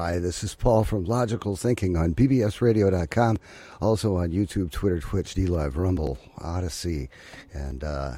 Hi, this is Paul from Logical Thinking on BBSRadio.com, also on YouTube, Twitter, Twitch, DLive, Rumble, Odysee, and uh,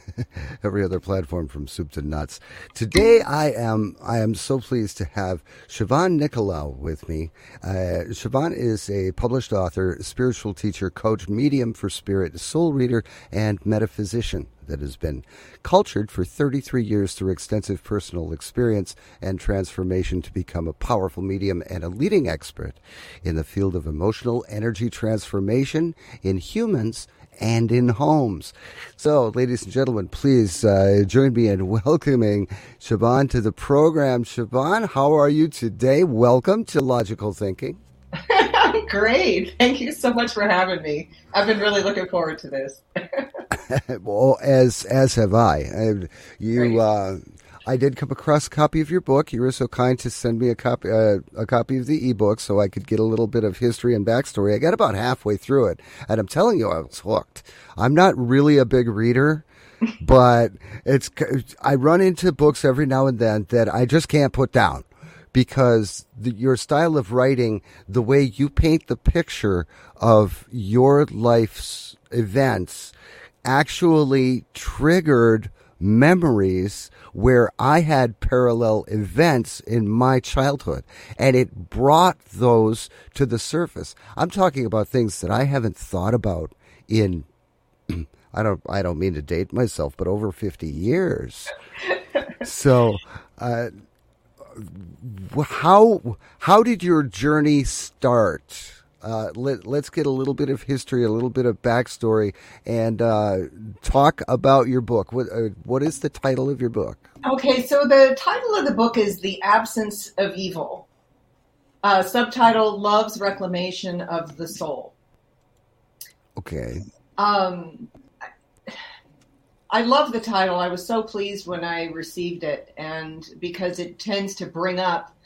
every other platform from soup to nuts. Today, I am I am so pleased to have Siobhan Nicolaou with me. Uh, Siobhan is a published author, spiritual teacher, coach, medium for spirit, soul reader, and metaphysician that has been cultured for 33 years through extensive personal experience and transformation to become a powerful medium and a leading expert in the field of emotional energy transformation in humans and in homes. So, ladies and gentlemen, please uh, join me in welcoming Siobhan to the program. Siobhan, how are you today? Welcome to Logical Thinking. Great. Thank you so much for having me. I've been really looking forward to this. well, as as have I. I you, uh, I did come across a copy of your book. You were so kind to send me a copy uh, a copy of the ebook so I could get a little bit of history and backstory. I got about halfway through it, and I'm telling you, I was hooked. I'm not really a big reader. but it's I run into books every now and then that I just can't put down because the, your style of writing, the way you paint the picture of your life's events, actually triggered memories where I had parallel events in my childhood and it brought those to the surface. I'm talking about things that I haven't thought about in I don't I don't mean to date myself, but over 50 years. so, uh, how how did your journey start? Uh, let, us get a little bit of history, a little bit of backstory, and uh, talk about your book. What, uh, what is the title of your book? Okay, so the title of the book is The Absence of Evil. Uh, subtitle Love's Reclamation of the Soul. Okay. Um, I love the title. I was so pleased when I received it, and because it tends to bring up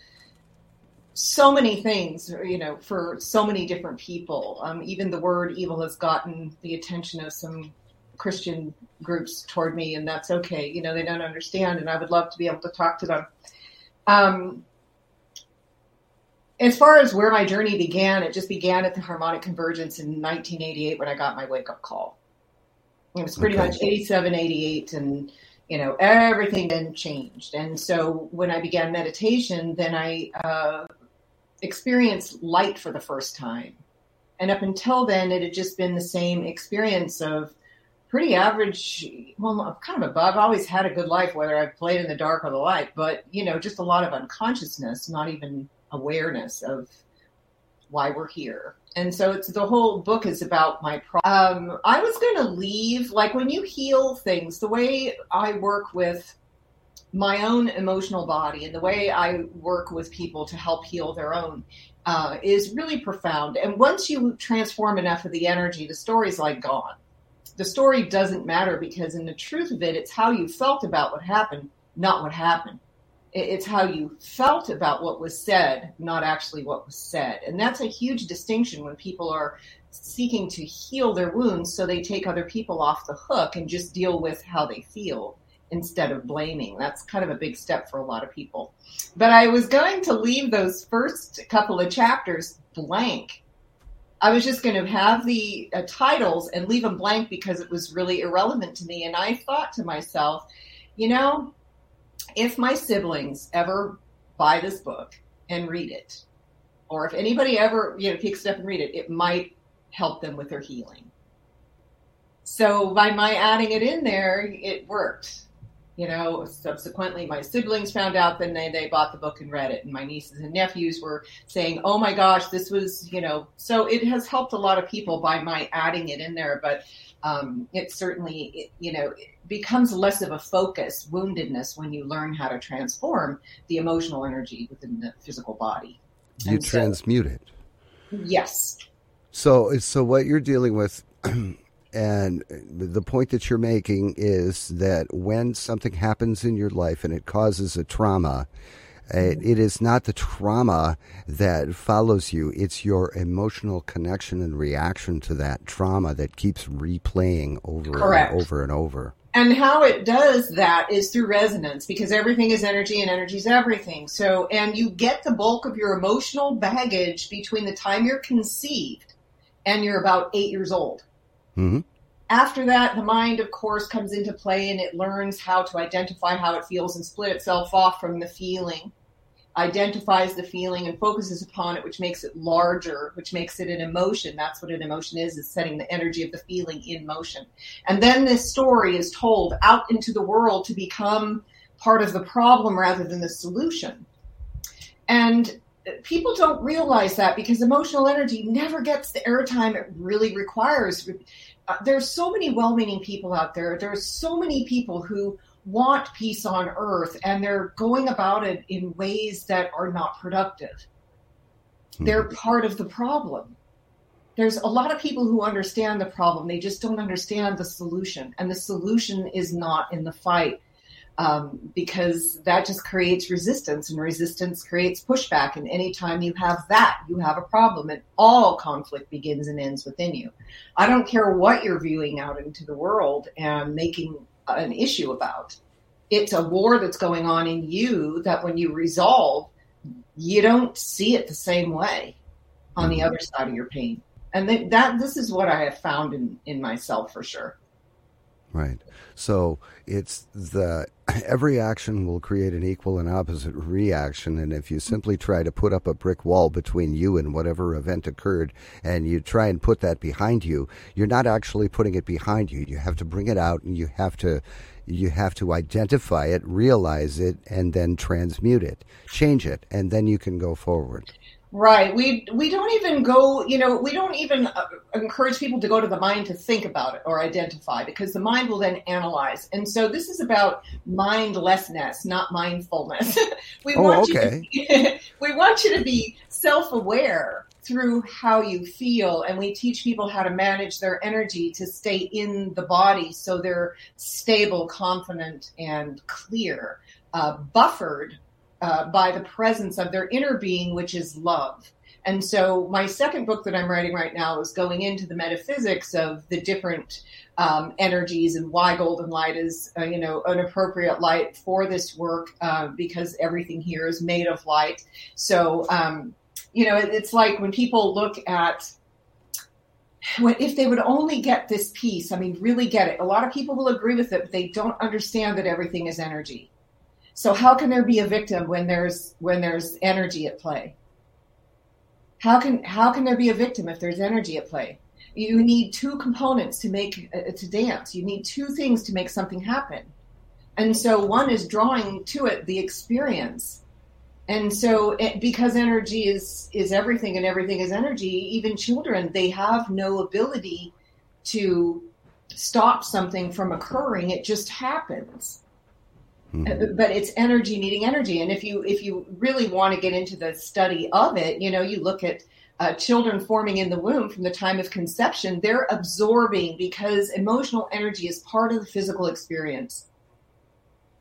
so many things, you know, for so many different people. Um, even the word evil has gotten the attention of some Christian groups toward me, and that's okay. You know, they don't understand, and I would love to be able to talk to them. Um, as far as where my journey began, it just began at the harmonic convergence in 1988 when I got my wake up call. It was pretty okay. much 87, 88, and you know everything then changed. And so when I began meditation, then I uh, experienced light for the first time. And up until then, it had just been the same experience of pretty average, well, kind of above. I've always had a good life, whether I've played in the dark or the light, but you know, just a lot of unconsciousness, not even awareness of why we're here and so it's the whole book is about my pro- um, i was going to leave like when you heal things the way i work with my own emotional body and the way i work with people to help heal their own uh, is really profound. And once you transform enough of the energy the story's like gone. The story doesn't matter because in the truth of it it's how you felt about what happened not what happened. It's how you felt about what was said, not actually what was said. And that's a huge distinction when people are seeking to heal their wounds so they take other people off the hook and just deal with how they feel instead of blaming. That's kind of a big step for a lot of people. But I was going to leave those first couple of chapters blank. I was just going to have the uh, titles and leave them blank because it was really irrelevant to me. And I thought to myself, you know, if my siblings ever buy this book and read it, or if anybody ever you know picks it up and read it, it might help them with their healing. So by my adding it in there, it worked. You know, subsequently, my siblings found out, then they, they bought the book and read it. And my nieces and nephews were saying, oh my gosh, this was, you know, so it has helped a lot of people by my adding it in there. But um, it certainly, it, you know, becomes less of a focus, woundedness, when you learn how to transform the emotional energy within the physical body. You and transmute so, it. Yes. So, so what you're dealing with, and the point that you're making is that when something happens in your life and it causes a trauma, It, it is not the trauma that follows you, it's your emotional connection and reaction to that trauma that keeps replaying over Correct. and over and over. And how it does that is through resonance because everything is energy and energy is everything. So, and you get the bulk of your emotional baggage between the time you're conceived and you're about eight years old. Hmm After that, the mind, of course, comes into play and it learns how to identify how it feels and split itself off from the feeling, identifies the feeling and focuses upon it, which makes it larger, which makes it an emotion. That's what an emotion is, is setting the energy of the feeling in motion. And then this story is told out into the world to become part of the problem rather than the solution. And people don't realize that because emotional energy never gets the airtime it really requires. Uh, there's so many well-meaning people out there. There's so many people who want peace on earth and they're going about it in ways that are not productive. They're part of the problem. There's a lot of people who understand the problem. They just don't understand the solution. And the solution is not in the fight um, because that just creates resistance, and resistance creates pushback. And anytime you have that, you have a problem. And all conflict begins and ends within you. I don't care what you're viewing out into the world and making an issue about. It's a war that's going on in you that when you resolve, you don't see it the same way on the other side of your pain. And th- that this is what I have found in, in myself for sure. Right. So it's the every action will create an equal and opposite reaction. And if you simply try to put up a brick wall between you and whatever event occurred, and you try and put that behind you, you're not actually putting it behind you. You have to bring it out, and you have to you have to identify it, realize it, and then transmute it, change it, and then you can go forward. Right. We we don't even go. You know, we don't even uh, encourage people to go to the mind to think about it or identify because the mind will then analyze. And so this is about mindlessness, not mindfulness. we Oh, want okay. you. To, we want you to be self-aware through how you feel, and we teach people how to manage their energy to stay in the body so they're stable, confident, and clear, uh, buffered uh, by the presence of their inner being, which is love. And so, my second book that I'm writing right now is going into the metaphysics of the different um, energies and why golden light is, uh, you know, an appropriate light for this work uh, because everything here is made of light. So, um, you know, it, it's like when people look at if they would only get this piece, I mean, really get it. A lot of people will agree with it, but they don't understand that everything is energy. So how can there be a victim when there's when there's energy at play? How can how can there be a victim if there's energy at play? You need two components to make uh, to dance. You need two things to make something happen. And so one is drawing to it the experience. And so it, because energy is is everything and everything is energy, even children they have no ability to stop something from occurring. It just happens Mhm. but it's energy needing energy. And if you if you really want to get into the study of it you know you look at uh, children forming in the womb from the time of conception they're absorbing because emotional energy is part of the physical experience.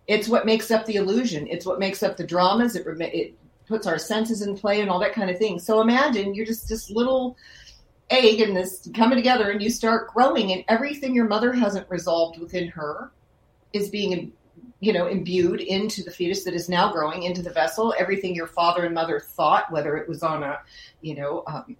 It's what makes up the illusion. It's what makes up the dramas. It, it puts our senses in play and all that kind of thing. So imagine you're just this little egg and this coming together and you start growing and everything your mother hasn't resolved within her is being you know imbued into the fetus that is now growing into the vessel everything your father and mother thought whether it was on a you know um,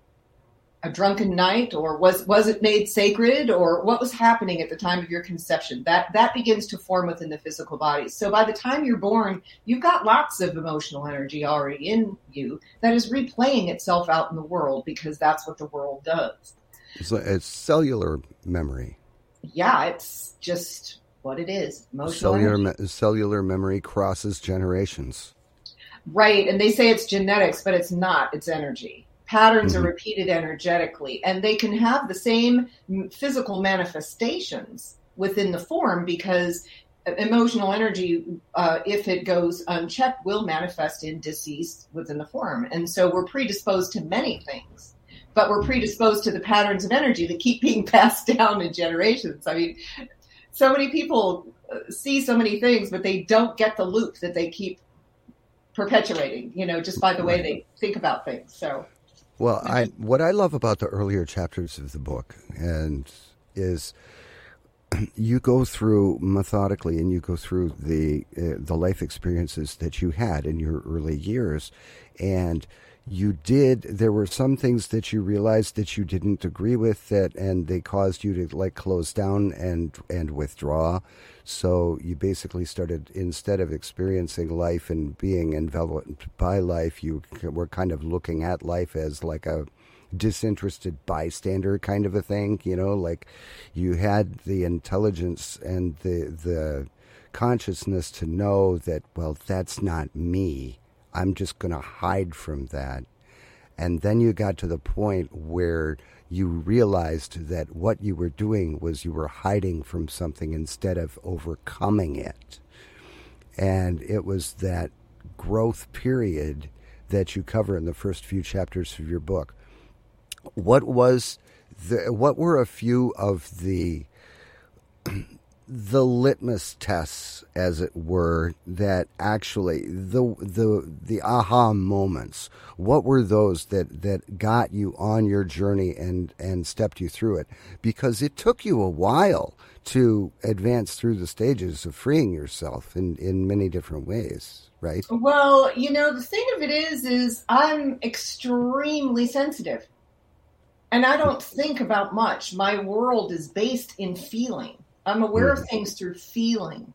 a drunken night or was was it made sacred or what was happening at the time of your conception that that begins to form within the physical body so by the time you're born you've got lots of emotional energy already in you that is replaying itself out in the world because that's what the world does So it's cellular memory. yeah it's just what it is Cellular me- cellular memory crosses generations. Right, and they say it's genetics, but it's not. It's energy. Patterns Mhm. are repeated energetically, and they can have the same physical manifestations within the form because emotional energy, uh, if it goes unchecked, will manifest in disease within the form. And so we're predisposed to many things, but we're predisposed to the patterns of energy that keep being passed down in generations. I mean, so many people uh, see so many things, but they don't get the loop that they keep perpetuating, you know, just by the way they think about things. So, well, I what I love about the earlier chapters of the book and is you go through methodically and you go through the uh, the life experiences that you had in your early years and you did there were some things that you realized that you didn't agree with that and they caused you to like close down and and withdraw. So you basically started instead of experiencing life and being enveloped by life you were kind of looking at life as like a disinterested bystander kind of a thing you know? Like you had the intelligence and the the consciousness to know that well that's not me I'm just going to hide from that. And then you got to the point where you realized that what you were doing was you were hiding from something instead of overcoming it. And it was that growth period that you cover in the first few chapters of your book. What was the, what were a few of the the litmus tests, as it were, that actually the the the aha moments. What were those that that got you on your journey and and stepped you through it? Because it took you a while to advance through the stages of freeing yourself in in many different ways, right? Well, you know, the thing of it is, is I'm extremely sensitive. And I don't think about much. My world is based in feeling I'm aware of mm. things through feeling.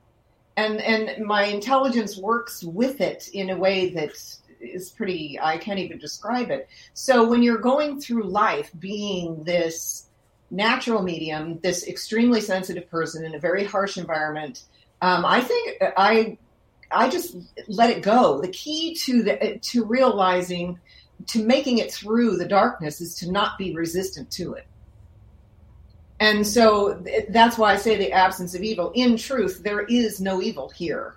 And and my intelligence works with it in a way that is pretty I can't even describe it. So when you're going through life being this natural medium, this extremely sensitive person in a very harsh environment, um, I think I I just let it go. The key to the to realizing to making it through the darkness is to not be resistant to it. And so that's why I say the absence of evil. In truth, there is no evil here.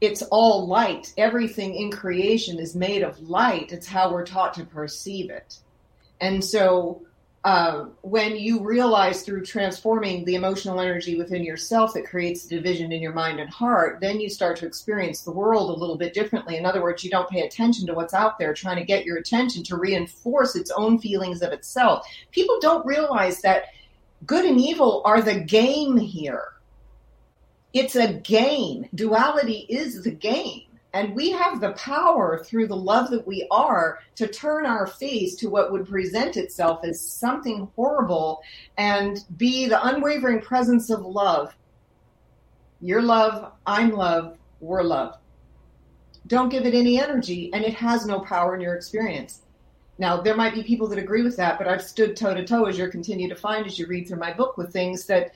It's all light. Everything in creation is made of light. It's how we're taught to perceive it. And so uh, when you realize through transforming the emotional energy within yourself that creates division in your mind and heart, then you start to experience the world a little bit differently. In other words, you don't pay attention to what's out there, trying to get your attention to reinforce its own feelings of itself. People don't realize that good and evil are the game here. It's a game. Duality is the game. And we have the power through the love that we are to turn our face to what would present itself as something horrible and be the unwavering presence of love. You're love, I'm love, we're love. Don't give it any energy, and it has no power in your experience. Now, there might be people that agree with that, but I've stood toe to toe, as you'll continue to find as you read through my book, with things that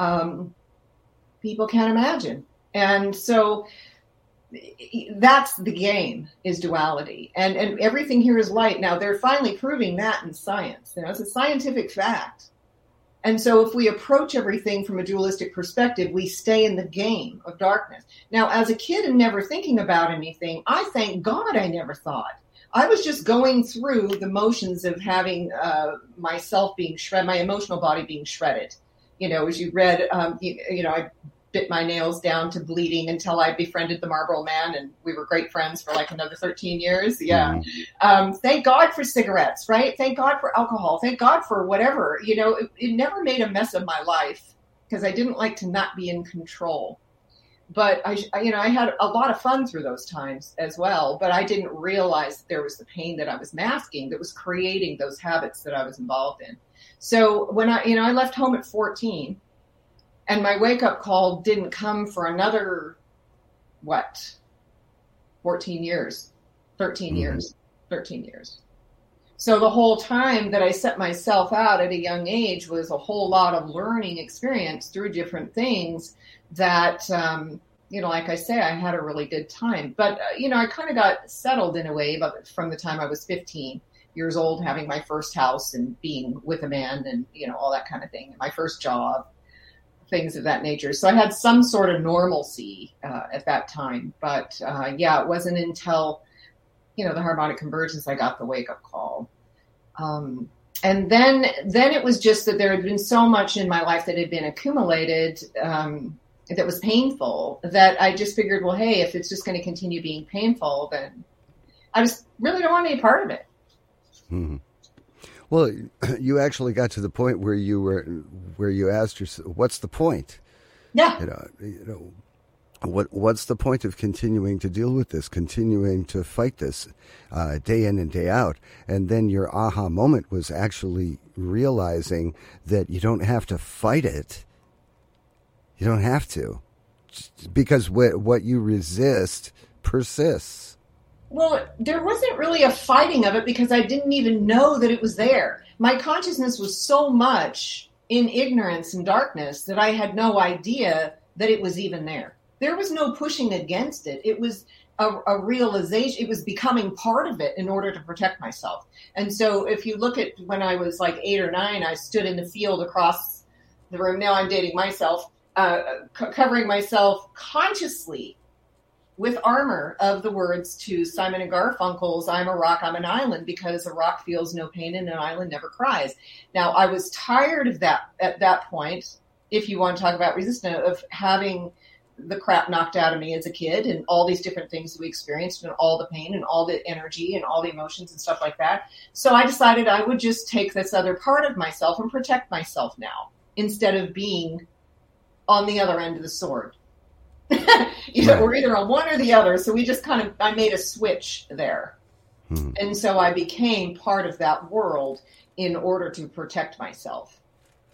um, people can't imagine. And so, that's the game is duality. And and everything here is light. Now they're finally proving that in science. You know it's a scientific fact. And so if we approach everything from a dualistic perspective we stay in the game of darkness. Now as a kid and never thinking about anything i thank god i never thought. I was just going through the motions of having uh, myself being shredded my emotional body being shredded. You know as you read um, you, you know i bit my nails down to bleeding until I befriended the Marlboro Man, and we were great friends for like another 13 years. Yeah. Mm-hmm. Um, thank God for cigarettes, right? Thank God for alcohol. Thank God for whatever. You know, it, it never made a mess of my life because I didn't like to not be in control. But I, you know, I had a lot of fun through those times as well. But I didn't realize that there was the pain that I was masking that was creating those habits that I was involved in. So when I, you know, I left home at 14 and my wake up call didn't come for another what 14 years 13 mm-hmm. years 13 years. So the whole time that i set myself out at a young age was a whole lot of learning experience through different things that um, you know like i say i had a really good time. But uh, you know i kind of got settled in a way but from the time i was 15 years old having my first house and being with a man and you know all that kind of thing my first job things of that nature. So I had some sort of normalcy uh, at that time. But uh, yeah, it wasn't until you know the harmonic convergence I got the wake up call. Um, and then then it was just that there had been so much in my life that had been accumulated um, that was painful that I just figured, well, hey, if it's just going to continue being painful, then I just really don't want any part of it. Mm-hmm. Well, you actually got to the point where you were where you asked yourself, "What's the point?" Yeah. You know, you know what what's the point of continuing to deal with this, continuing to fight this uh, day in and day out? And then your aha moment was actually realizing that you don't have to fight it. You don't have to, because what what you resist persists. Well, there wasn't really a fighting of it because I didn't even know that it was there. My consciousness was so much in ignorance and darkness that I had no idea that it was even there. There was no pushing against it. It was a, a, realization. It was becoming part of it in order to protect myself. And so, if you look at when I was like eight or nine, I stood in the field across the room. Now I'm dating myself, uh, c- covering myself consciously with armor of the words to Simon and Garfunkel's I'm a rock, I'm an island, because a rock feels no pain and an island never cries. Now, I was tired of that at that point, if you want to talk about resistance, of having the crap knocked out of me as a kid and all these different things that we experienced and all the pain and all the energy and all the emotions and stuff like that. So I decided I would just take this other part of myself and protect myself now instead of being on the other end of the sword. you know, we're either on one or the other. So we just kind of, I made a switch there. Hmm. And so I became part of that world in order to protect myself.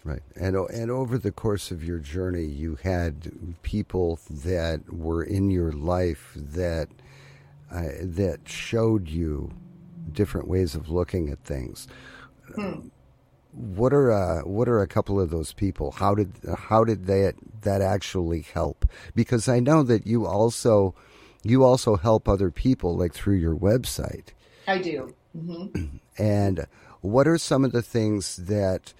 Right, and and over the course of your journey, you had people that were in your life that uh, that showed you different ways of looking at things. Hmm. What are uh, what are a couple of those people? How did how did that that actually help? Because I know that you also you also help other people, like through your website. I do. Mm-hmm. And what are some of the things that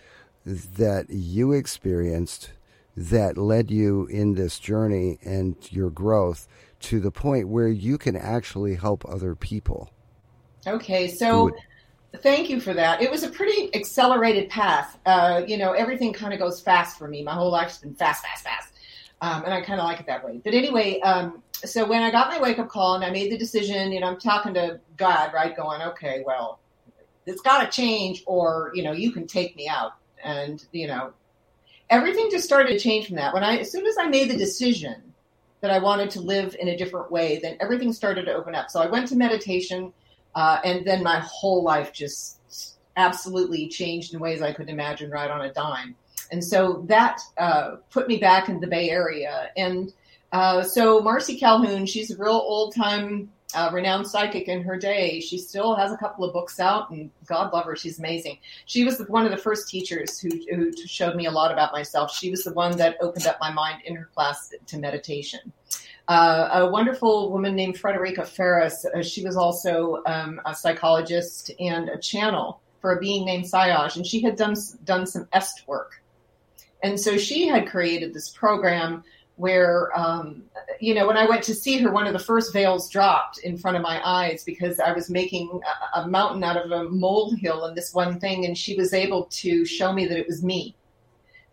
that you experienced that led you in this journey and your growth to the point where you can actually help other people? Okay, so thank you for that. It was a pretty accelerated path. Uh, you know, everything kind of goes fast for me. My whole life's been fast, fast, fast. Um, and I kind of like it that way. But anyway, um, so when I got my wake up call and I made the decision, you know, I'm talking to God, right? Going, okay, well, it's got to change, or you know, you can take me out and you know everything just started to change from that when i as soon as i made the decision that i wanted to live in a different way then everything started to open up so i went to meditation uh, and then my whole life just absolutely changed in ways i couldn't imagine right on a dime and so that uh, put me back in the bay area and uh, so marcy calhoun she's a real old time a renowned psychic in her day. She still has a couple of books out, and God love her, she's amazing. She was one of the first teachers who, who showed me a lot about myself. She was the one that opened up my mind in her class to meditation. Uh, a wonderful woman named Frederica Ferris. Uh, she was also um, a psychologist and a channel for a being named Sayaj, and she had done done some est work. And so she had created this program where um, you know when I went to see her, one of the first veils dropped in front of my eyes because I was making a, a mountain out of a molehill and this one thing, and she was able to show me that it was me,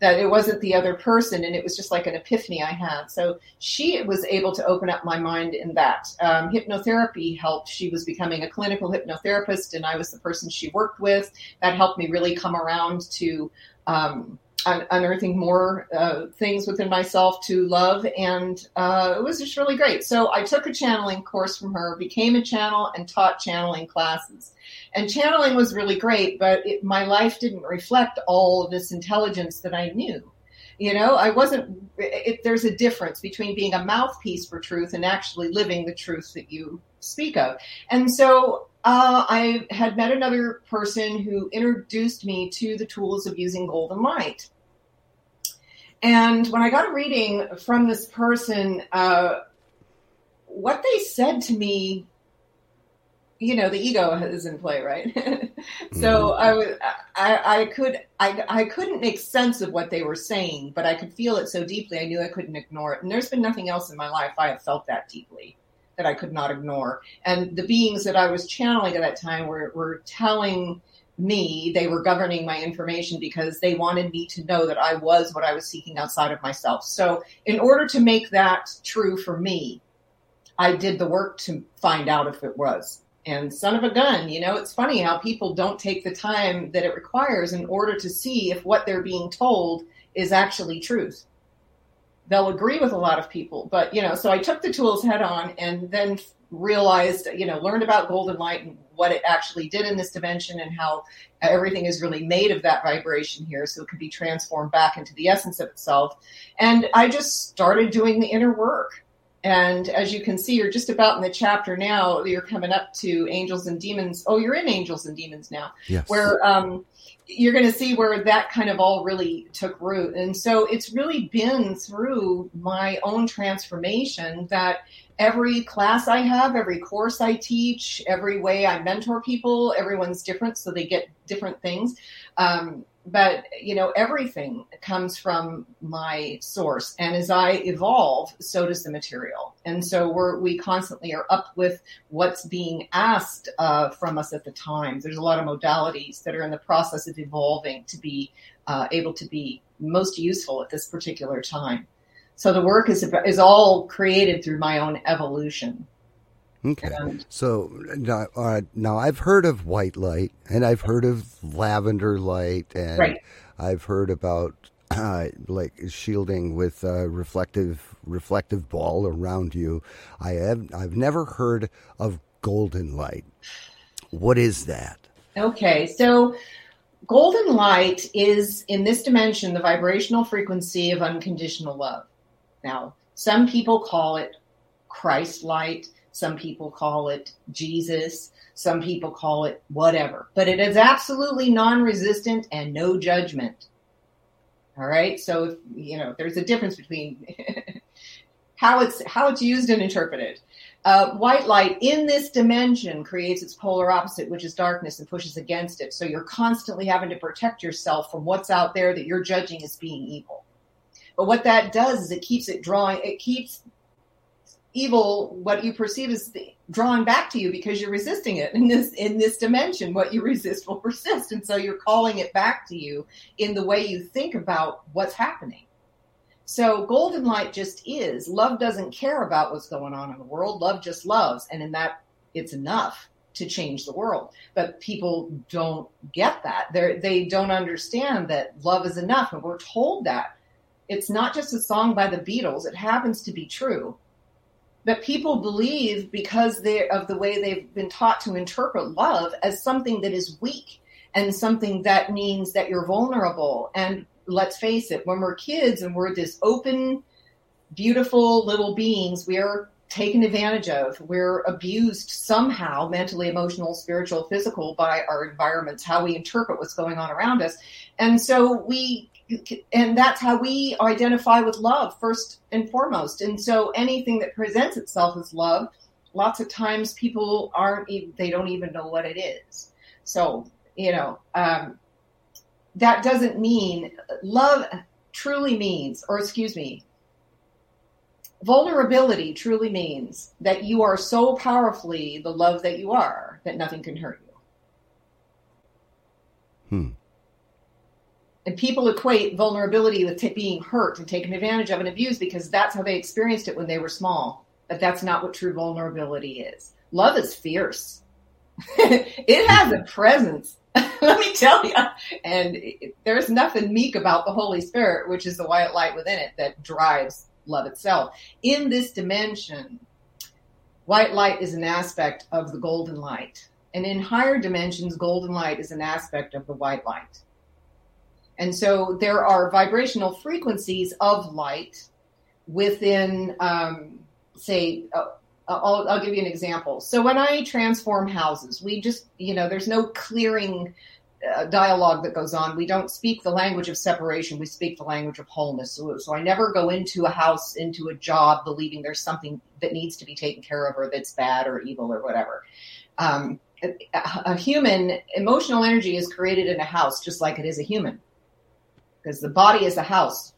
that it wasn't the other person, and it was just like an epiphany I had. So she was able to open up my mind in that. Um, hypnotherapy helped. She was becoming a clinical hypnotherapist, and I was the person she worked with. That helped me really come around to. Um, unearthing more uh, things within myself to love, and uh, it was just really great. So I took a channeling course from her, became a channel, and taught channeling classes. And channeling was really great, but it, my life didn't reflect all this intelligence that I knew. You know, I wasn't. It, there's a difference between being a mouthpiece for truth and actually living the truth that you speak of. And so uh, I had met another person who introduced me to the tools of using golden light. And when I got a reading from this person, uh, what they said to me, you know, the ego is in play, right? so mm-hmm. I was, I, I could, I, I couldn't make sense of what they were saying, but I could feel it so deeply. I knew I couldn't ignore it. And there's been nothing else in my life I have felt that deeply that I could not ignore. And the beings that I was channeling at that time were, were telling me. They were governing my information because they wanted me to know that I was what I was seeking outside of myself. So, in order to make that true for me, I did the work to find out if it was. And son of a gun, you know, it's funny how people don't take the time that it requires in order to see if what they're being told is actually truth. They'll agree with a lot of people, but you know, so I took the tools head on and then realized, you know, learned about golden light and what it actually did in this dimension and how everything is really made of that vibration here so it could be transformed back into the essence of itself. And I just started doing the inner work. And as you can see, you're just about in the chapter now. You're coming up to angels and demons. Oh, you're in angels and demons now, yes. where um, you're going to see where that kind of all really took root. And so it's really been through my own transformation that every class I have, every course I teach, every way I mentor people, everyone's different, so they get different things. Um, but you know, everything comes from my source, and as I evolve, so does the material. And so we're we constantly are up with what's being asked uh, from us at the time. There's a lot of modalities that are in the process of evolving to be uh, able to be most useful at this particular time. So the work is is all created through my own evolution. Okay. And, so now, uh, now I've heard of white light and I've heard of lavender light and right. I've heard about uh, like shielding with a reflective reflective ball around you. I have I've never heard of golden light. What is that? Okay, so golden light is in this dimension the vibrational frequency of unconditional love. Now, some people call it Christ light, some people call it Jesus, some people call it whatever, but it is absolutely non resistant and no judgment. All right. So, if, you know, there's a difference between how it's how it's used and interpreted. Uh, white light in this dimension creates its polar opposite, which is darkness, and pushes against it. So you're constantly having to protect yourself from what's out there that you're judging as being evil. But what that does is it keeps it drawing, it keeps evil, what you perceive as drawing back to you because you're resisting it in this in this dimension. What you resist will persist, and so you're calling it back to you in the way you think about what's happening. So golden light just is. Love doesn't care about what's going on in the world. Love just loves, and in that, it's enough to change the world. But people don't get that. They they don't understand that love is enough, and we're told that it's not just a song by the Beatles. It happens to be true. But people believe because of the way they've been taught to interpret love as something that is weak and something that means that you're vulnerable. And let's face it, when we're kids and we're this open, beautiful little beings, we are taken advantage of. We're abused somehow, mentally, emotional, spiritual, physical, by our environments, how we interpret what's going on around us. And so we and that's how we identify with love first and foremost. And so anything that presents itself as love, lots of times people aren't even, they don't even know what it is. So, you know, um, that doesn't mean love truly means, or excuse me, vulnerability truly means that you are so powerfully the love that you are that nothing can hurt you. Hmm. And people equate vulnerability with t- being hurt and taken advantage of and abused because that's how they experienced it when they were small. But that's not what true vulnerability is. Love is fierce. it has a presence. Let me tell you. And it, there's nothing meek about the Holy Spirit, which is the white light within it that drives love itself. In this dimension, white light is an aspect of the golden light. And in higher dimensions, golden light is an aspect of the white light. And so there are vibrational frequencies of light within, um, say, uh, I'll, I'll, give you an example. So when I transform houses, we just, you know, there's no clearing uh, dialogue that goes on. We don't speak the language of separation. We speak the language of wholeness. So, so I never go into a house, into a job, believing there's something that needs to be taken care of or that's bad or evil or whatever. Um, a, a human emotional energy is created in a house just like it is a human because the body is a house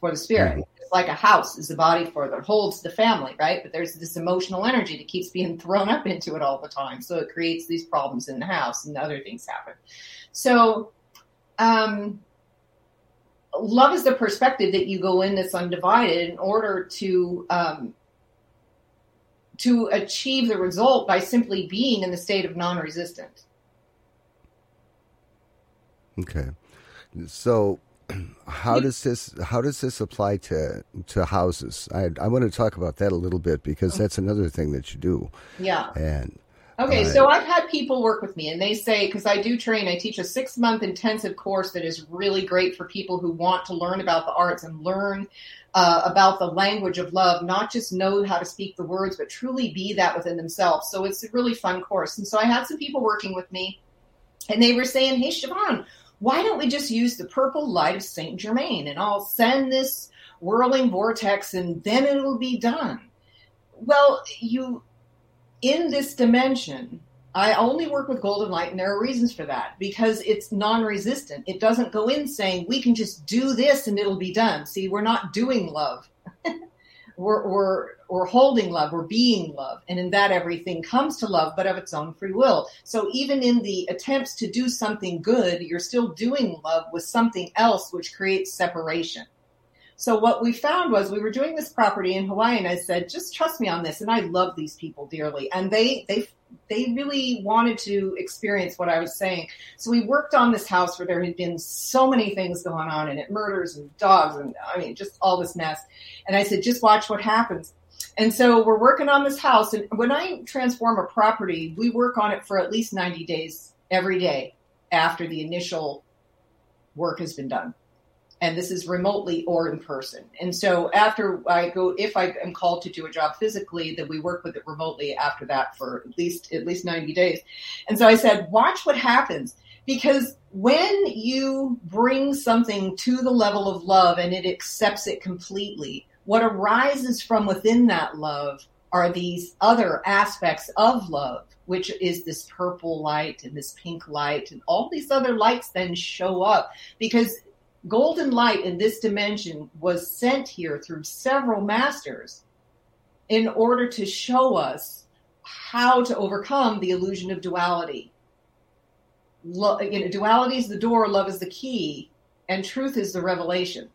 for the spirit. Mm-hmm. Just like a house is the body for that holds the family, right? But there's this emotional energy that keeps being thrown up into it all the time. So it creates these problems in the house and other things happen. So, um, love is the perspective that you go in that's undivided in order to um, to achieve the result by simply being in the state of non-resistant. Okay, so how does this how does this apply to to houses? I I want to talk about that a little bit because that's another thing that you do. Yeah. And Okay, so I've had people work with me and they say, because I do train, I teach a six month intensive course that is really great for people who want to learn about the arts and learn uh, about the language of love, not just know how to speak the words, but truly be that within themselves. So it's a really fun course. And so I had some people working with me and they were saying, Hey, Siobhan, why don't we just use the purple light of Saint Germain and I'll send this whirling vortex and then it'll be done. Well, you in this dimension, I only work with golden light, and there are reasons for that because it's non resistant. It doesn't go in saying, we can just do this and it'll be done. See, we're not doing love. we're, we're, we're holding love, we're being love. And in that, everything comes to love, but of its own free will. So even in the attempts to do something good, you're still doing love with something else, which creates separation. So what we found was we were doing this property in Hawaii, and I said, "Just trust me on this." And I love these people dearly, and they they they really wanted to experience what I was saying. So we worked on this house where there had been so many things going on in it, murders and dogs, and I mean just all this mess. And I said, "Just watch what happens." And so we're working on this house, and when I transform a property, we work on it for at least ninety days every day after the initial work has been done and this is remotely or in person. And so after I go, if I am called to do a job physically, then we work with it remotely after that for at least at least 90 days. And so I said, watch what happens. Because when you bring something to the level of love and it accepts it completely, what arises from within that love are these other aspects of love, which is this purple light and this pink light, and all these other lights then show up because golden light in this dimension was sent here through several masters in order to show us how to overcome the illusion of duality. Lo- you know, duality is the door, love is the key, and truth is the revelation.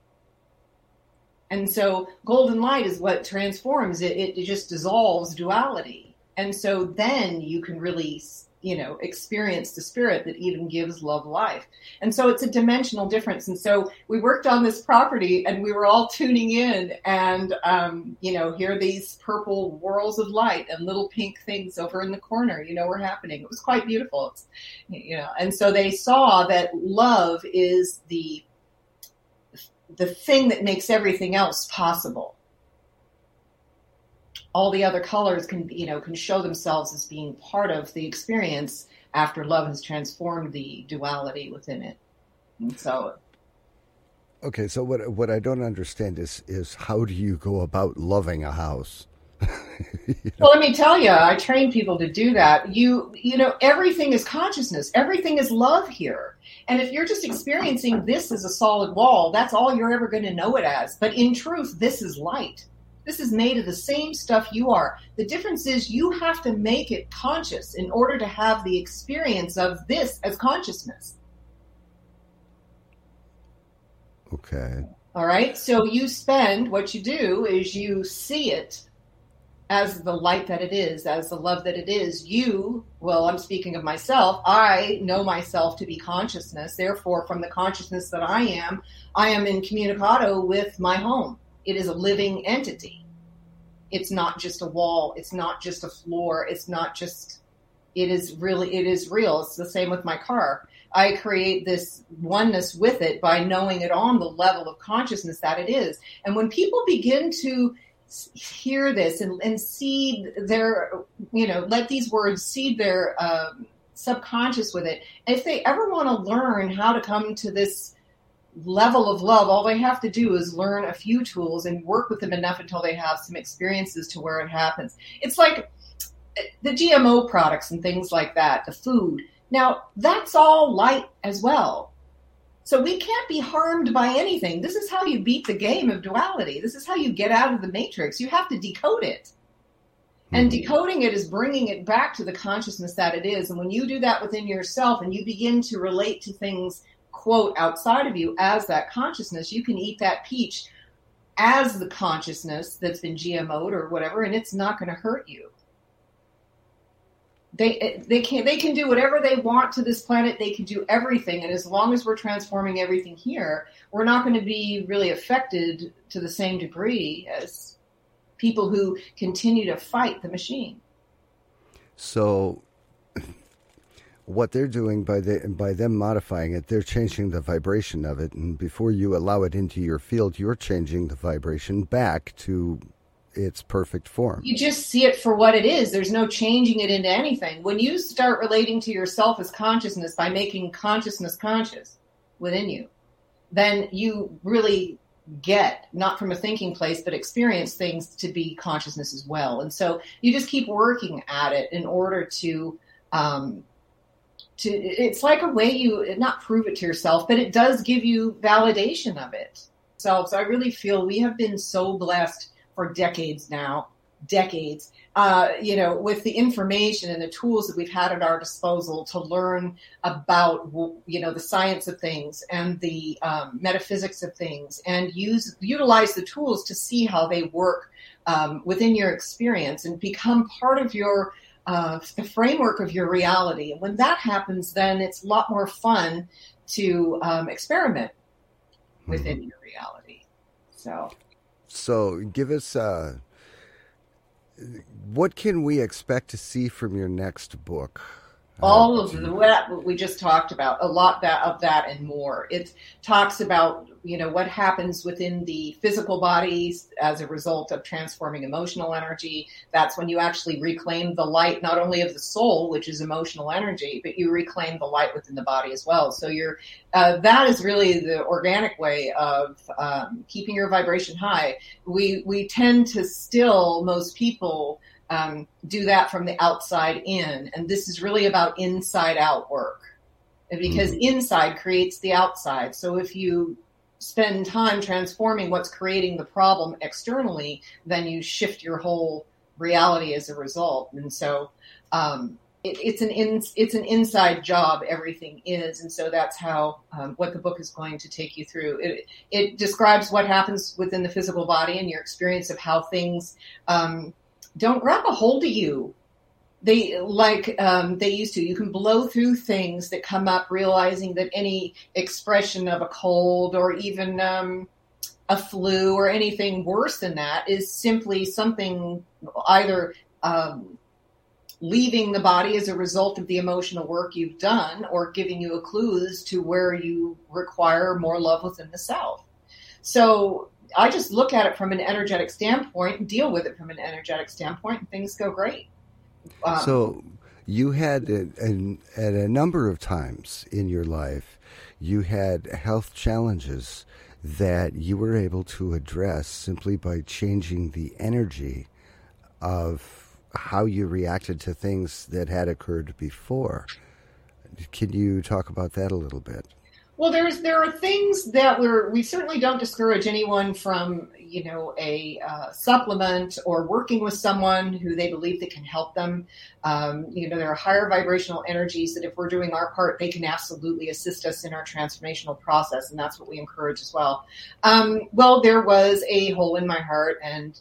And so, golden light is what transforms it. It, it just dissolves duality. And so, then you can really you know experience the spirit that even gives love life. And so it's a dimensional difference. And so we worked on this property and we were all tuning in and um, you know here these purple whorls of light and little pink things over in the corner. You know were happening. It was quite beautiful. It's, you know and so they saw that love is the the thing that makes everything else possible all the other colors can you know can show themselves as being part of the experience after love has transformed the duality within it. And so okay so what what i don't understand is is how do you go about loving a house? You know? well let me tell you i train people to do that. You you know everything is consciousness. Everything is love here. And if you're just experiencing this as a solid wall that's all you're ever going to know it as. But in truth this is light this is made of the same stuff you are. The difference is you have to make it conscious in order to have the experience of this as consciousness. Okay. All right. So you spend, what you do is you see it as the light that it is, as the love that it is. You, well, I'm speaking of myself, I know myself to be consciousness. Therefore, from the consciousness that I am, I am incommunicado with my home. It is a living entity. It's not just a wall. It's not just a floor. It's not just, it is really, it is real. It's the same with my car. I create this oneness with it by knowing it on the level of consciousness that it is. And when people begin to hear this and, and their, you know, let these words seed their um, subconscious with it, if they ever want to learn how to come to this level of love, all they have to do is learn a few tools and work with them enough until they have some experiences to where it happens. It's like the GMO products and things like that, the food. Now, that's all light as well. So we can't be harmed by anything. This is how you beat the game of duality. This is how you get out of the matrix. You have to decode it. And mm-hmm. decoding it is bringing it back to the consciousness that it is. And when you do that within yourself and you begin to relate to things, quote, outside of you as that consciousness, you can eat that peach as the consciousness that's been GMO'd or whatever, and it's not going to hurt you. They eh, they can they can do whatever they want to this planet. They can do everything, and as long as we're transforming everything here, we're not going to be really affected to the same degree as people who continue to fight the machine. So, what they're doing by the, by them modifying it, they're changing the vibration of it, and before you allow it into your field, you're changing the vibration back to its perfect form. You just see it for what it is. There's no changing it into anything. When you start relating to yourself as consciousness by making consciousness conscious within you, then you really get, not from a thinking place, but experience things to be consciousness as well. And so you just keep working at it in order to. Um, to, it's like a way you not prove it to yourself, but it does give you validation of it. So, so I really feel we have been so blessed for decades now, decades, uh, you know, with the information and the tools that we've had at our disposal to learn about, you know, the science of things and the um, metaphysics of things, and use utilize the tools to see how they work um, within your experience and become part of your uh, the framework of your reality. And when that happens, then it's a lot more fun to um, experiment within mm-hmm. your reality. So. So, give us uh, what can we expect to see from your next book? all of the what we just talked about a lot that of that and more it talks about you know what happens within the physical bodies as a result of transforming emotional energy that's when you actually reclaim the light not only of the soul which is emotional energy but you reclaim the light within the body as well so you're uh, that is really the organic way of um, keeping your vibration high we we tend to still most people um, do that from the outside in. And this is really about inside out work because mm-hmm. inside creates the outside. So if you spend time transforming what's creating the problem externally, then you shift your whole reality as a result. And so, um, it, it's an in, it's an inside job. Everything is, and so that's how um, what the book is going to take you through. It, it describes what happens within the physical body and your experience of how things um, don't grab a hold of you they like um, they used to. You can blow through things that come up, realizing that any expression of a cold or even um, a flu or anything worse than that is simply something either um, leaving the body as a result of the emotional work you've done, or giving you a clues to where you require more love within the self. So I just look at it from an energetic standpoint and deal with it from an energetic standpoint, and things go great. So, you had a, a, at a number of times in your life, you had health challenges that you were able to address simply by changing the energy of how you reacted to things that had occurred before. Can you talk about that a little bit? Well, there's there are things that we're we certainly don't discourage anyone from you know a uh, supplement or working with someone who they believe that can help them. Um, you know, there are higher vibrational energies that if we're doing our part, they can absolutely assist us in our transformational process, and that's what we encourage as well. Um, well, there was a hole in my heart, and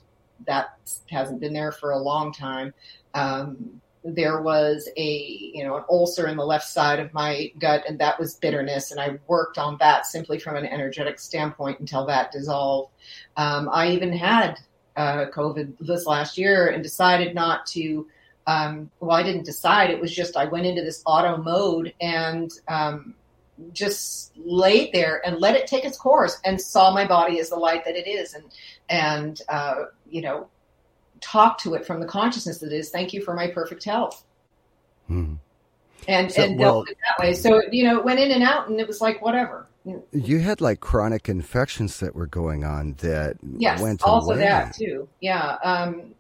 that hasn't been there for a long time. Um, there was a you know an ulcer in the left side of my gut and that was bitterness and i worked on that simply from an energetic standpoint until that dissolved. Um, i even had uh, covid this last year and decided not to um, well i didn't decide it was just i went into this auto mode and um, just laid there and let it take its course and saw my body as the light that it is and and uh, you know talk to it from the consciousness that is thank you for my perfect health. Hmm. and so, and well, dealt with it that way. So you know it went in and out and it was like whatever. You had like chronic infections that were going on that yes went also away. that too. Yeah um,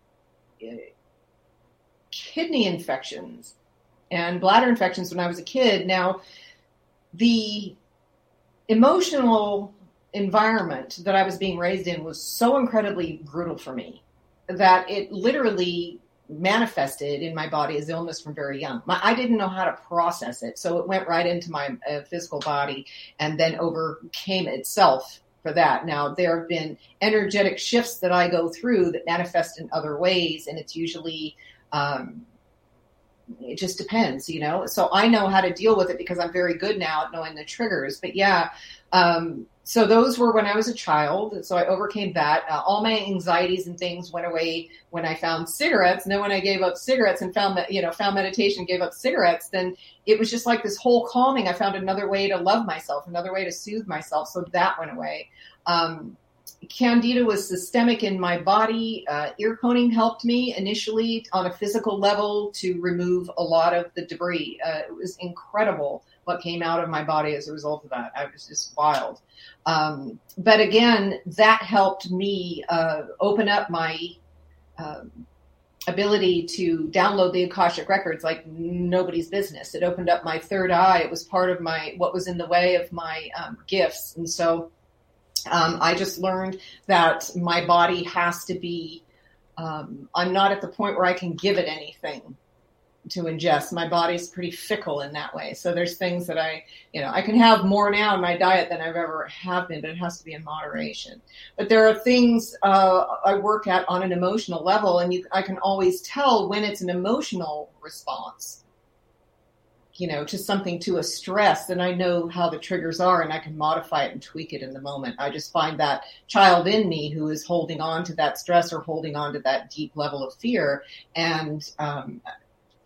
kidney infections and bladder infections when i was a kid. Now the emotional environment that I was being raised in was so incredibly brutal for me that it literally manifested in my body as illness from very young. My, I didn't know how to process it, so it went right into my uh, physical body and then overcame itself for that. Now, there have been energetic shifts that I go through that manifest in other ways, and it's usually um, it just depends, you know. So I know how to deal with it because I'm very good now at knowing the triggers. But yeah, um, so those were when I was a child. So I overcame that. Uh, all my anxieties and things went away when I found cigarettes. And then when I gave up cigarettes and found that, you know, found meditation, gave up cigarettes, then it was just like this whole calming. I found another way to love myself, another way to soothe myself. So that went away. Um, Candida was systemic in my body. Uh, ear coning helped me initially on a physical level to remove a lot of the debris. Uh, it was incredible what came out of my body as a result of that. I was just wild. Um, but again, that helped me uh, open up my um, ability to download the Akashic records like nobody's business. It opened up my third eye. It was part of my what was in the way of my um, gifts, and so um, I just learned that my body has to be. Um, I'm not at the point where I can give it anything to ingest. My body's pretty fickle in that way. So there's things that I, you know, I can have more now in my diet than I've ever have been, but it has to be in moderation. But there are things uh, I work at on an emotional level, and you, I can always tell when it's an emotional response. You know, to something to a stress, and I know how the triggers are, and I can modify it and tweak it in the moment. I just find that child in me who is holding on to that stress or holding on to that deep level of fear, and um,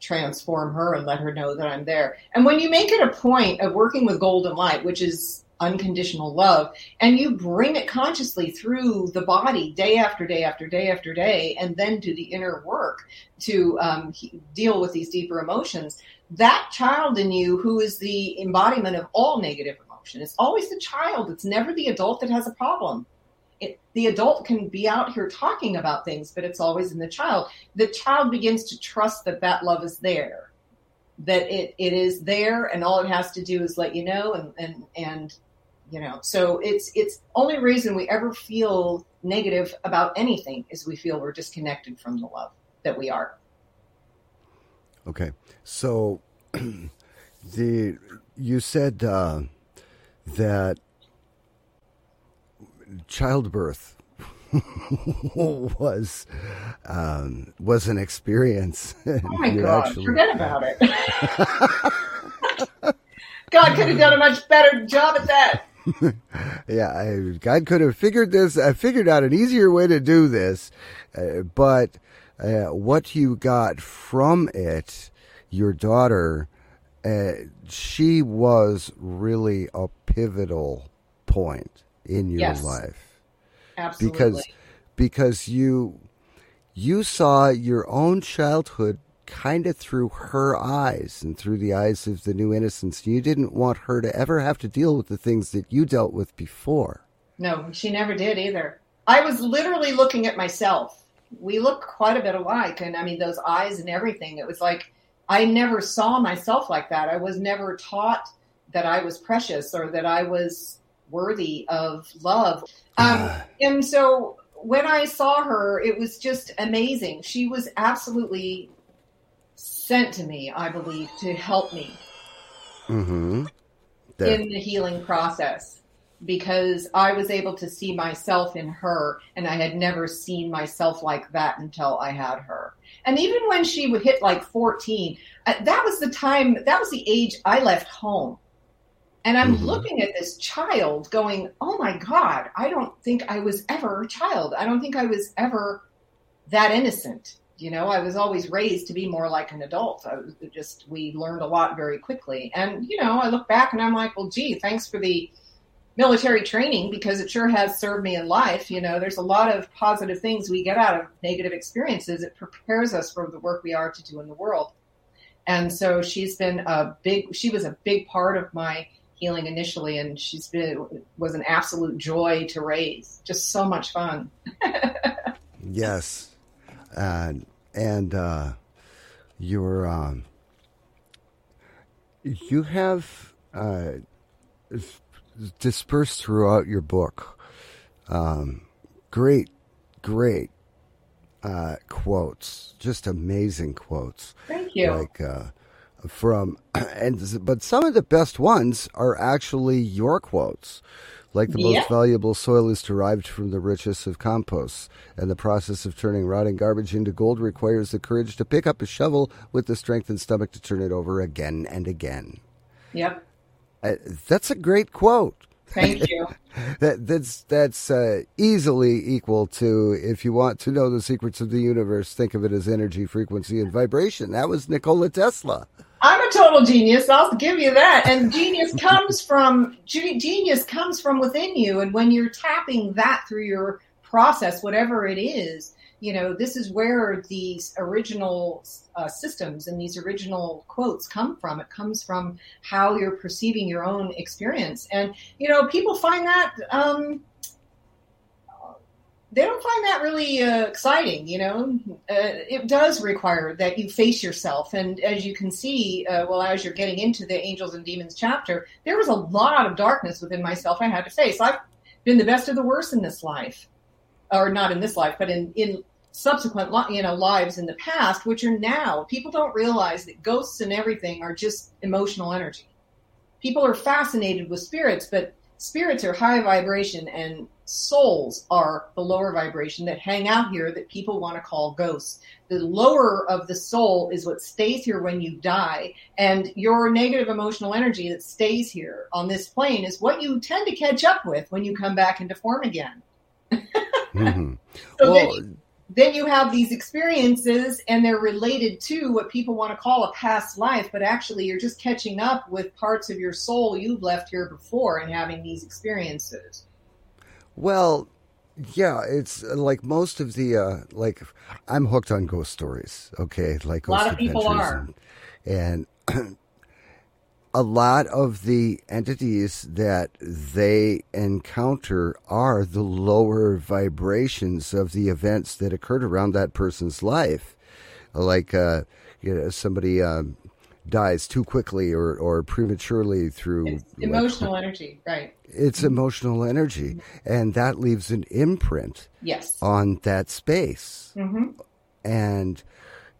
transform her and let her know that I'm there. And when you make it a point of working with golden light, which is unconditional love, and you bring it consciously through the body day after day after day after day, and then do the inner work to um, deal with these deeper emotions, that child in you who is the embodiment of all negative emotion It's always the child. It's never the adult that has a problem it, the adult can be out here talking about things, but it's always in the child. The child begins to trust that that love is there, that it, it is there, and all it has to do is let you know, and and and you know. So it's it's only reason we ever feel negative about anything is we feel we're disconnected from the love that we are. Okay, so the you said uh, that childbirth was um, was an experience. Oh my god! Actually... Forget about it. God could have done a much better job at that. yeah, I, God could have figured this. I figured out an easier way to do this, uh, but uh, what you got from it, your daughter, uh, she was really a pivotal point in your yes. life. Absolutely. Because because you you saw your own childhood kind of through her eyes and through the eyes of the new innocence. You didn't want her to ever have to deal with the things that you dealt with before. No, she never did either. I was literally looking at myself. We look quite a bit alike. And I mean, those eyes and everything. It was like I never saw myself like that. I was never taught that I was precious or that I was worthy of love. Um, and so when I saw her, it was just amazing. She was absolutely sent to me, I believe, to help me mm-hmm. in the healing process because I was able to see myself in her, and I had never seen myself like that until I had her. And even when she would hit like 14, uh, that was the time, that was the age I left home. And I'm mm-hmm. looking at this child going, oh my God, I don't think I was ever a child. I don't think I was ever that innocent. You know, I was always raised to be more like an adult. I was just, we learned a lot very quickly. And, you know, I look back and I'm like, well, gee, thanks for the military training because it sure has served me in life. You know, there's a lot of positive things we get out of negative experiences. It prepares us for the work we are to do in the world. And so she's been a big, she was a big part of my healing initially, and she's been was an absolute joy to raise. Just so much fun. yes, uh, and uh, you're um, you have uh, dispersed throughout your book. Um, great, great uh, quotes, just amazing quotes. Thank you. Like uh, from and but some of the best ones are actually your quotes. Like the Yeah. most valuable soil is derived from the richest of composts, and the process of turning rotting garbage into gold requires the courage to pick up a shovel with the strength and stomach to turn it over again and again. Yep. Uh, that's a great quote. Thank you. That that's that's uh, easily equal to if you want to know the secrets of the universe, think of it as energy, frequency, and vibration. That was Nikola Tesla. I'm a total genius. I'll give you that. And genius comes from genius comes from within you. And when you're tapping that through your process, whatever it is, you know, this is where these original uh, systems and these original quotes come from. It comes from how you're perceiving your own experience. And you know, people find that. Um, they don't find that really uh, exciting, you know. Uh, it does require that you face yourself, and as you can see, uh, well, as you're getting into the angels and demons chapter, there was a lot of darkness within myself I had to face. I've been the best of the worst in this life, or not in this life, but in in subsequent you know lives in the past, which are now. People don't realize that ghosts and everything are just emotional energy. People are fascinated with spirits, but spirits are high vibration and souls are the lower vibration that hang out here that people want to call ghosts. The lower of the soul is what stays here when you die, and your negative emotional energy that stays here on this plane is what you tend to catch up with when you come back into form again. Mhm. So well, then you have these experiences, and they're related to what people want to call a past life, but actually you're just catching up with parts of your soul you've left here before and having these experiences. well, yeah, it's uh, like most of the uh, like I'm hooked on ghost stories. Okay, like A lot of people adventures and, and a lot of the entities that they encounter are the lower vibrations of the events that occurred around that person's life. Like, uh, you know, somebody um, dies too quickly or, or prematurely through It's like, emotional energy, right? it's emotional energy, and that leaves an imprint Yes. on that space. hmm And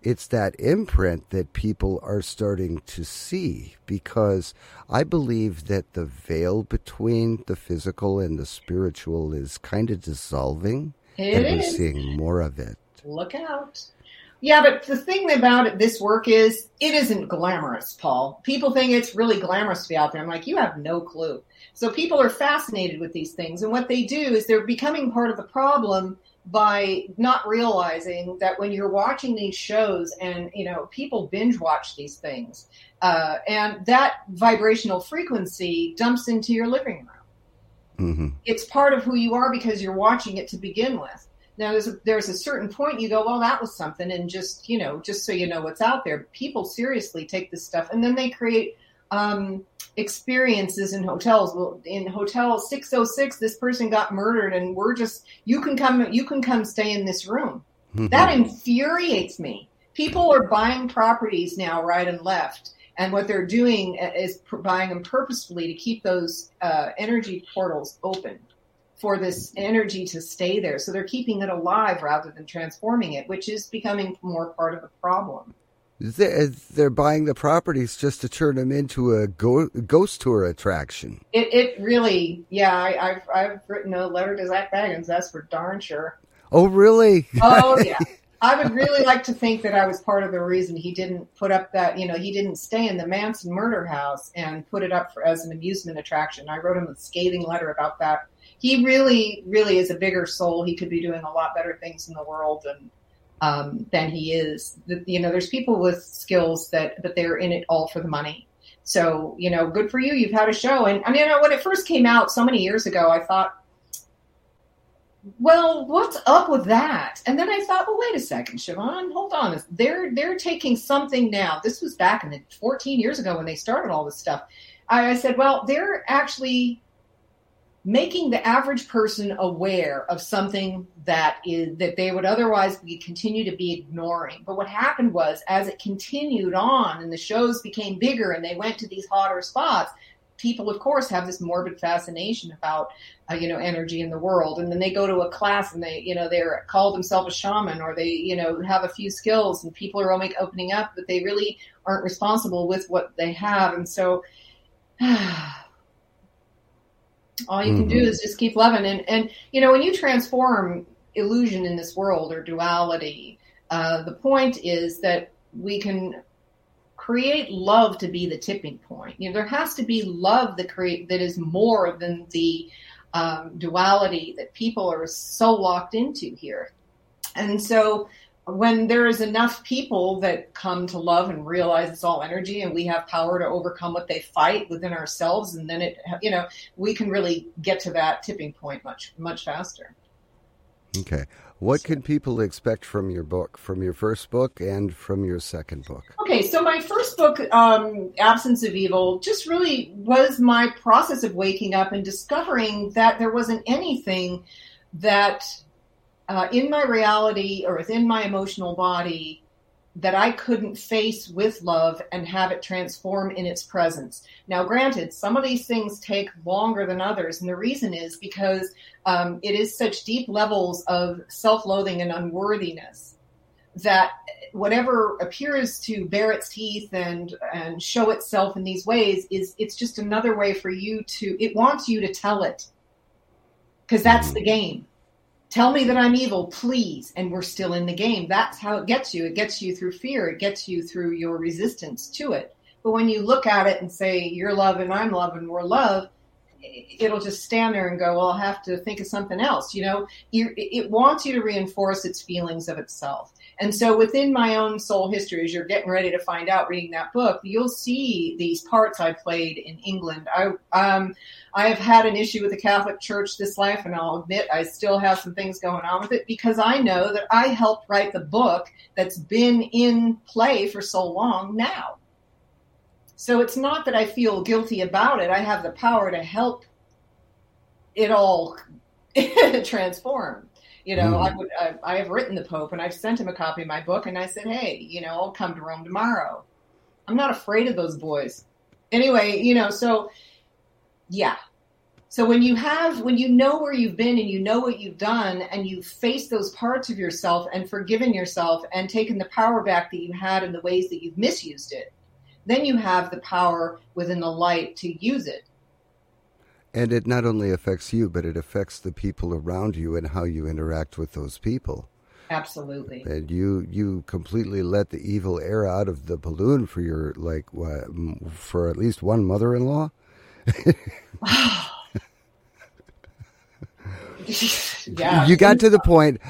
it's that imprint that people are starting to see because I believe that the veil between the physical and the spiritual is kind of dissolving, It and we're seeing more of it. Look out. Yeah, but the thing about it, this work is it isn't glamorous, Paul. People think it's really glamorous to be out there. I'm like, you have no clue. So people are fascinated with these things, and what they do is they're becoming part of the problem by not realizing that when you're watching these shows and you know people binge watch these things uh, and that vibrational frequency dumps into your living room hmm it's part of who you are because you're watching it to begin with. Now, there's a, there's a certain point you go, well, that was something, and just you know, just so you know what's out there. People seriously take this stuff, and then they create um, experiences in hotels. Well, in Hotel 606, this person got murdered, and we're just you can come you can come stay in this room. That infuriates me. People are buying properties now, right and left, and what they're doing is buying them purposefully to keep those uh, energy portals open for this energy to stay there. So they're keeping it alive rather than transforming it, which is becoming more part of the problem. They're, buying the properties just to turn them into a ghost tour attraction. It, it really, yeah, I, I've, I've written a letter to Zak Bagans, that's for darn sure. Oh, really? Oh yeah. I would really like to think that I was part of the reason he didn't put up that, you know, he didn't stay in the Manson murder house and put it up for, as an amusement attraction. I wrote him a scathing letter about that. He really, really is a bigger soul. He could be doing a lot better things in the world and um, than he is. You know, there's people with skills that, but they're in it all for the money. So, you know, good for you. You've had a show. And I mean, you know, when it first came out so many years ago, I thought, well, what's up with that? And then I thought, well, wait a second, Siobhan, hold on. They're they're taking something now. This was back in the 14 years ago when they started all this stuff. I, I said, well, they're actually making the average person aware of something that is that they would otherwise be continue to be ignoring. But what happened was, as it continued on and the shows became bigger and they went to these hotter spots, people, of course, have this morbid fascination about, uh, you know, energy in the world. And then they go to a class and they, you know, they're call themselves a shaman or they, you know, have a few skills and people are only opening up, but they really aren't responsible with what they have. And so, all you can mm-hmm. do is just keep loving. And, and, you know, when you transform illusion in this world or duality, uh, the point is that we can create love to be the tipping point. You know, there has to be love that create that is more than the um, duality that people are so locked into here. And so when there is enough people that come to love and realize it's all energy and we have power to overcome what they fight within ourselves and then it you know we can really get to that tipping point much much faster okay what can people expect from your book, from your first book and from your second book? Okay, so my first book, um, Absence of Evil, just really was my process of waking up and discovering that there wasn't anything that uh, in my reality or within my emotional body that I couldn't face with love and have it transform in its presence. Now, granted, some of these things take longer than others, and the reason is because um, it is such deep levels of self loathing and unworthiness that whatever appears to bare its teeth and and show itself in these ways is it's just another way for you to it wants you to tell it because that's mm-hmm. the game tell me that I'm evil, please. And we're still in the game. That's how it gets you. It gets you through fear, it gets you through your resistance to it. But when you look at it and say, you're love and I'm love and we're love, it'll just stand there and go, well, I'll have to think of something else. You know, it wants you to reinforce its feelings of itself. And so within my own soul history, as you're getting ready to find out reading that book, you'll see these parts I played in England. I, um, I have had an issue with the Catholic Church this life, and I'll admit I still have some things going on with it because I know that I helped write the book that's been in play for so long now. So it's not that I feel guilty about it. I have the power to help it all transform. You know, mm. I would I, I, have written the Pope and I've sent him a copy of my book and I said, hey, you know, I'll come to Rome tomorrow. I'm not afraid of those boys. Anyway, you know, so yeah. So when you have when you know where you've been and you know what you've done and you face those parts of yourself and forgiven yourself and taken the power back that you had and the ways that you've misused it, then you have the power within the light to use it and it not only affects you, but it affects the people around you and how you interact with those people. Absolutely. And you you completely let the evil air out of the balloon for your like for at least one mother-in-law. yeah. You got to the point.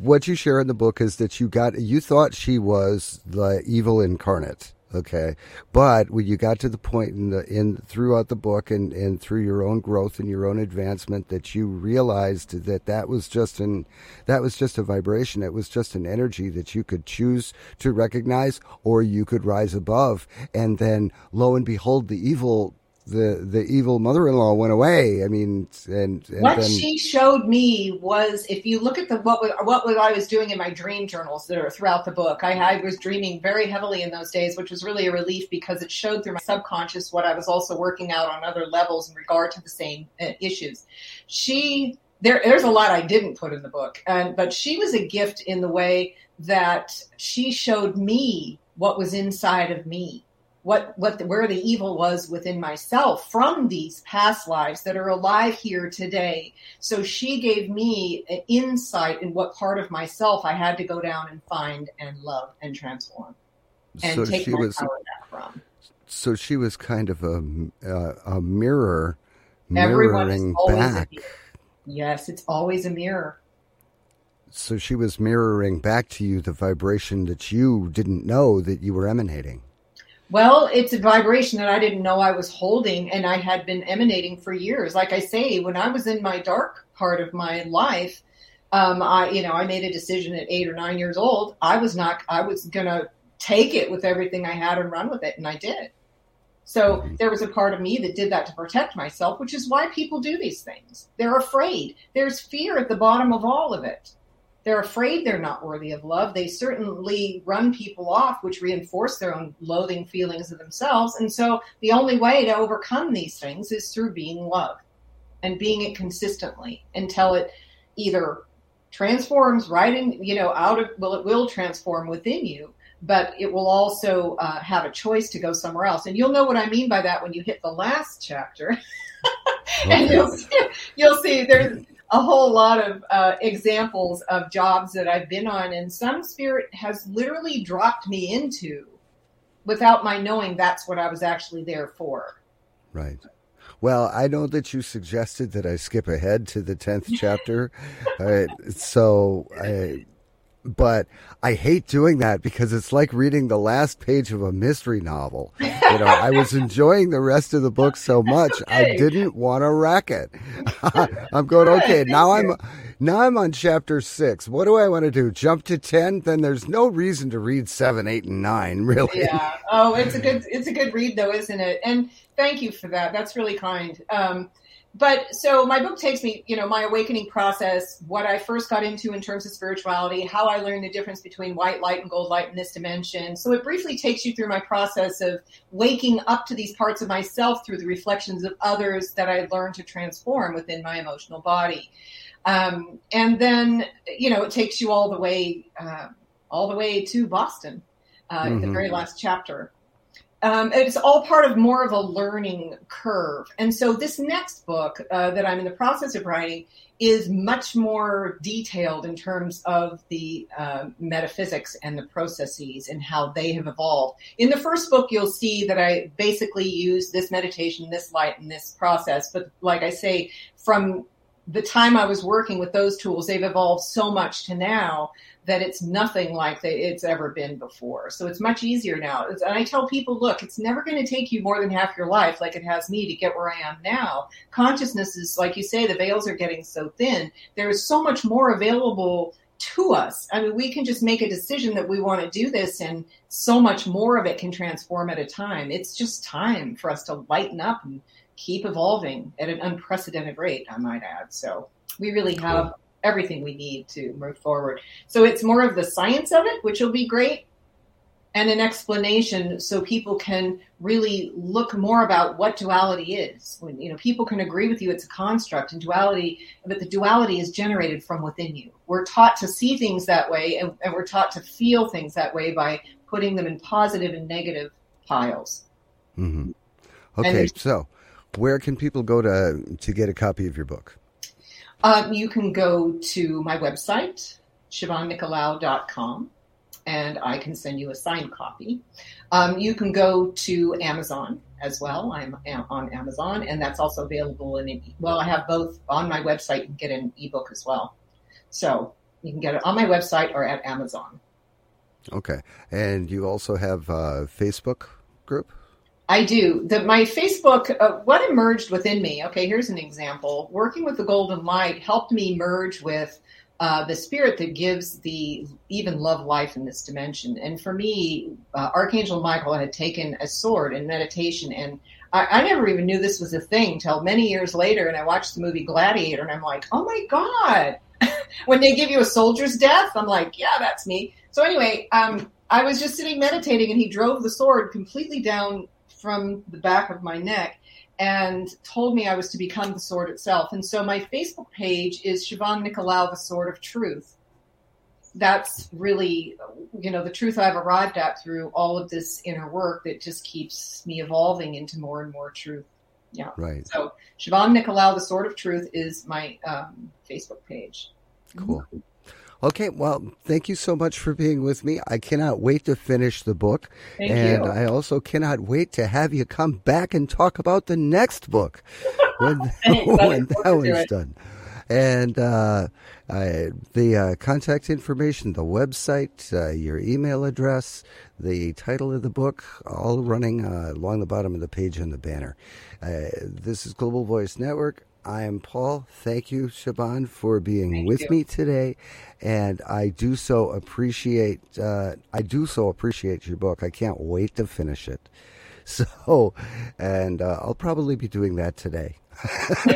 What you share in the book is that you got you thought she was the evil incarnate Okay. But when you got to the point in the in throughout the book and, and through your own growth and your own advancement that you realized that that was just an that was just a vibration. It was just an energy that you could choose to recognize or you could rise above. And then lo and behold, the evil the the evil mother-in-law went away. I mean, and, and what then, she showed me was if you look at the what what I was doing in my dream journals that are throughout the book. I, I was dreaming very heavily in those days, which was really a relief because it showed through my subconscious what I was also working out on other levels in regard to the same uh, issues. She there there's a lot I didn't put in the book, and but she was a gift in the way that she showed me what was inside of me what what the, where the evil was within myself from these past lives that are alive here today. So she gave me an insight in what part of myself I had to go down and find and love and transform and so take my was, power back from. So she was kind of a a, a mirror mirroring back. Yes, it's always a mirror. So she was mirroring back to you the vibration that you didn't know that you were emanating. Well, it's a vibration that I didn't know I was holding and I had been emanating for years. Like I say, when I was in my dark part of my life, um, I, you know, I made a decision at eight or nine years old. I was not, I was going to take it with everything I had and run with it. And I did. So there was a part of me that did that to protect myself, which is why people do these things. They're afraid. There's fear at the bottom of all of it. They're afraid they're not worthy of love. They certainly run people off, which reinforce their own loathing feelings of themselves. And so the only way to overcome these things is through being love and being it consistently until it either transforms right in, you know, out of, well, it will transform within you, but it will also uh, have a choice to go somewhere else. And you'll know what I mean by that when you hit the last chapter. and you'll see, you'll see there's a whole lot of uh, examples of jobs that I've been on, and some spirit has literally dropped me into without my knowing that's what I was actually there for. Right. Well, I know that you suggested that I skip ahead to the 10th chapter. uh, so I but I hate doing that because it's like reading the last page of a mystery novel. You know, I was enjoying the rest of the book so much okay. I didn't want to wreck it. I'm going, okay, now I'm now I'm on chapter six. What do I want to do? Jump to ten? Then there's no reason to read seven, eight, and nine, really. Yeah. Oh, it's a good it's a good read though, isn't it? And thank you for that. That's really kind. Um, but so my book takes me, you know, my awakening process, what I first got into in terms of spirituality, how I learned the difference between white light and gold light in this dimension. So it briefly takes you through my process of waking up to these parts of myself through the reflections of others that I learned to transform within my emotional body. Um, and then, you know, it takes you all the way, uh, all the way to Boston, uh, mm-hmm. the very last chapter. Um, it's all part of more of a learning curve. And so this next book uh, that I'm in the process of writing is much more detailed in terms of the uh, metaphysics and the processes and how they have evolved. In the first book, you'll see that I basically use this meditation, this light, and this process. But like I say, from the time I was working with those tools, they've evolved so much to now that it's nothing like they, it's ever been before. So it's much easier now. and I tell people, look, it's never going to take you more than half your life, like it has me, to get where I am now. Consciousness is, like you say, the veils are getting so thin. There is so much more available to us. I mean, we can just make a decision that we want to do this, and so much more of it can transform at a time. It's just time for us to lighten up and keep evolving at an unprecedented rate, I might add. So we really have everything we need to move forward. So it's more of the science of it, which will be great, and an explanation so people can really look more about what duality is. When you know people can agree with you it's a construct and duality, but the duality is generated from within you. We're taught to see things that way and, and we're taught to feel things that way by putting them in positive and negative piles. Mm-hmm. Okay, so where can people go to to get a copy of your book? Um, you can go to my website, siobhannicolaou.com, and I can send you a signed copy. Um, you can go to Amazon as well. I'm on Amazon, and that's also available in. Well, I have both on my website. You can get an ebook as well, so you can get it on my website or at Amazon. Okay, and you also have a Facebook group. I do. The, my Facebook, uh, what emerged within me, okay, here's an example. Working with the Golden Light helped me merge with uh, the spirit that gives the even love life in this dimension. And for me, uh, Archangel Michael had taken a sword in meditation, and I, I never even knew this was a thing till many years later. And I watched the movie Gladiator, and I'm like, oh my God. when they give you a soldier's death, I'm like, yeah, that's me. So anyway, um, I was just sitting meditating, and he drove the sword completely down from the back of my neck and told me I was to become the sword itself. And so my Facebook page is Siobhan Nicolaou, the Sword of Truth. That's really, you know, the truth I've arrived at through all of this inner work that just keeps me evolving into more and more truth. Yeah. Right. So Siobhan Nicolaou, the Sword of Truth is my um, Facebook page. Cool. Mm-hmm. Okay, well, thank you so much for being with me. I cannot wait to finish the book. Thank and you. I also cannot wait to have you come back and talk about the next book when, when that one's done. And uh, I, the uh, contact information, the website, uh, your email address, the title of the book, all running uh, along the bottom of the page on the banner. Uh, this is Global Voice Network. I am Paul. Thank you, Siobhan, for being Thank with you. me today, and I do so appreciate. Uh, I do so appreciate your book. I can't wait to finish it. So, and uh, I'll probably be doing that today.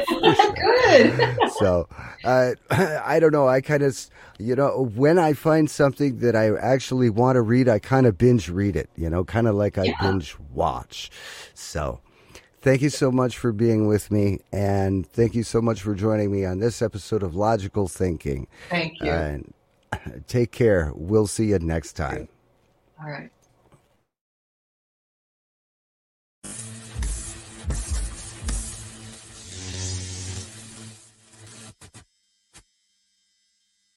Good. so, uh, I don't know. I kind of, you know, when I find something that I actually want to read, I kind of binge read it, you know, kind of like I Yeah. binge watch. So, thank you so much for being with me. And thank you so much for joining me on this episode of Logical Thinking. Thank you. And take care. We'll see you next time. All right.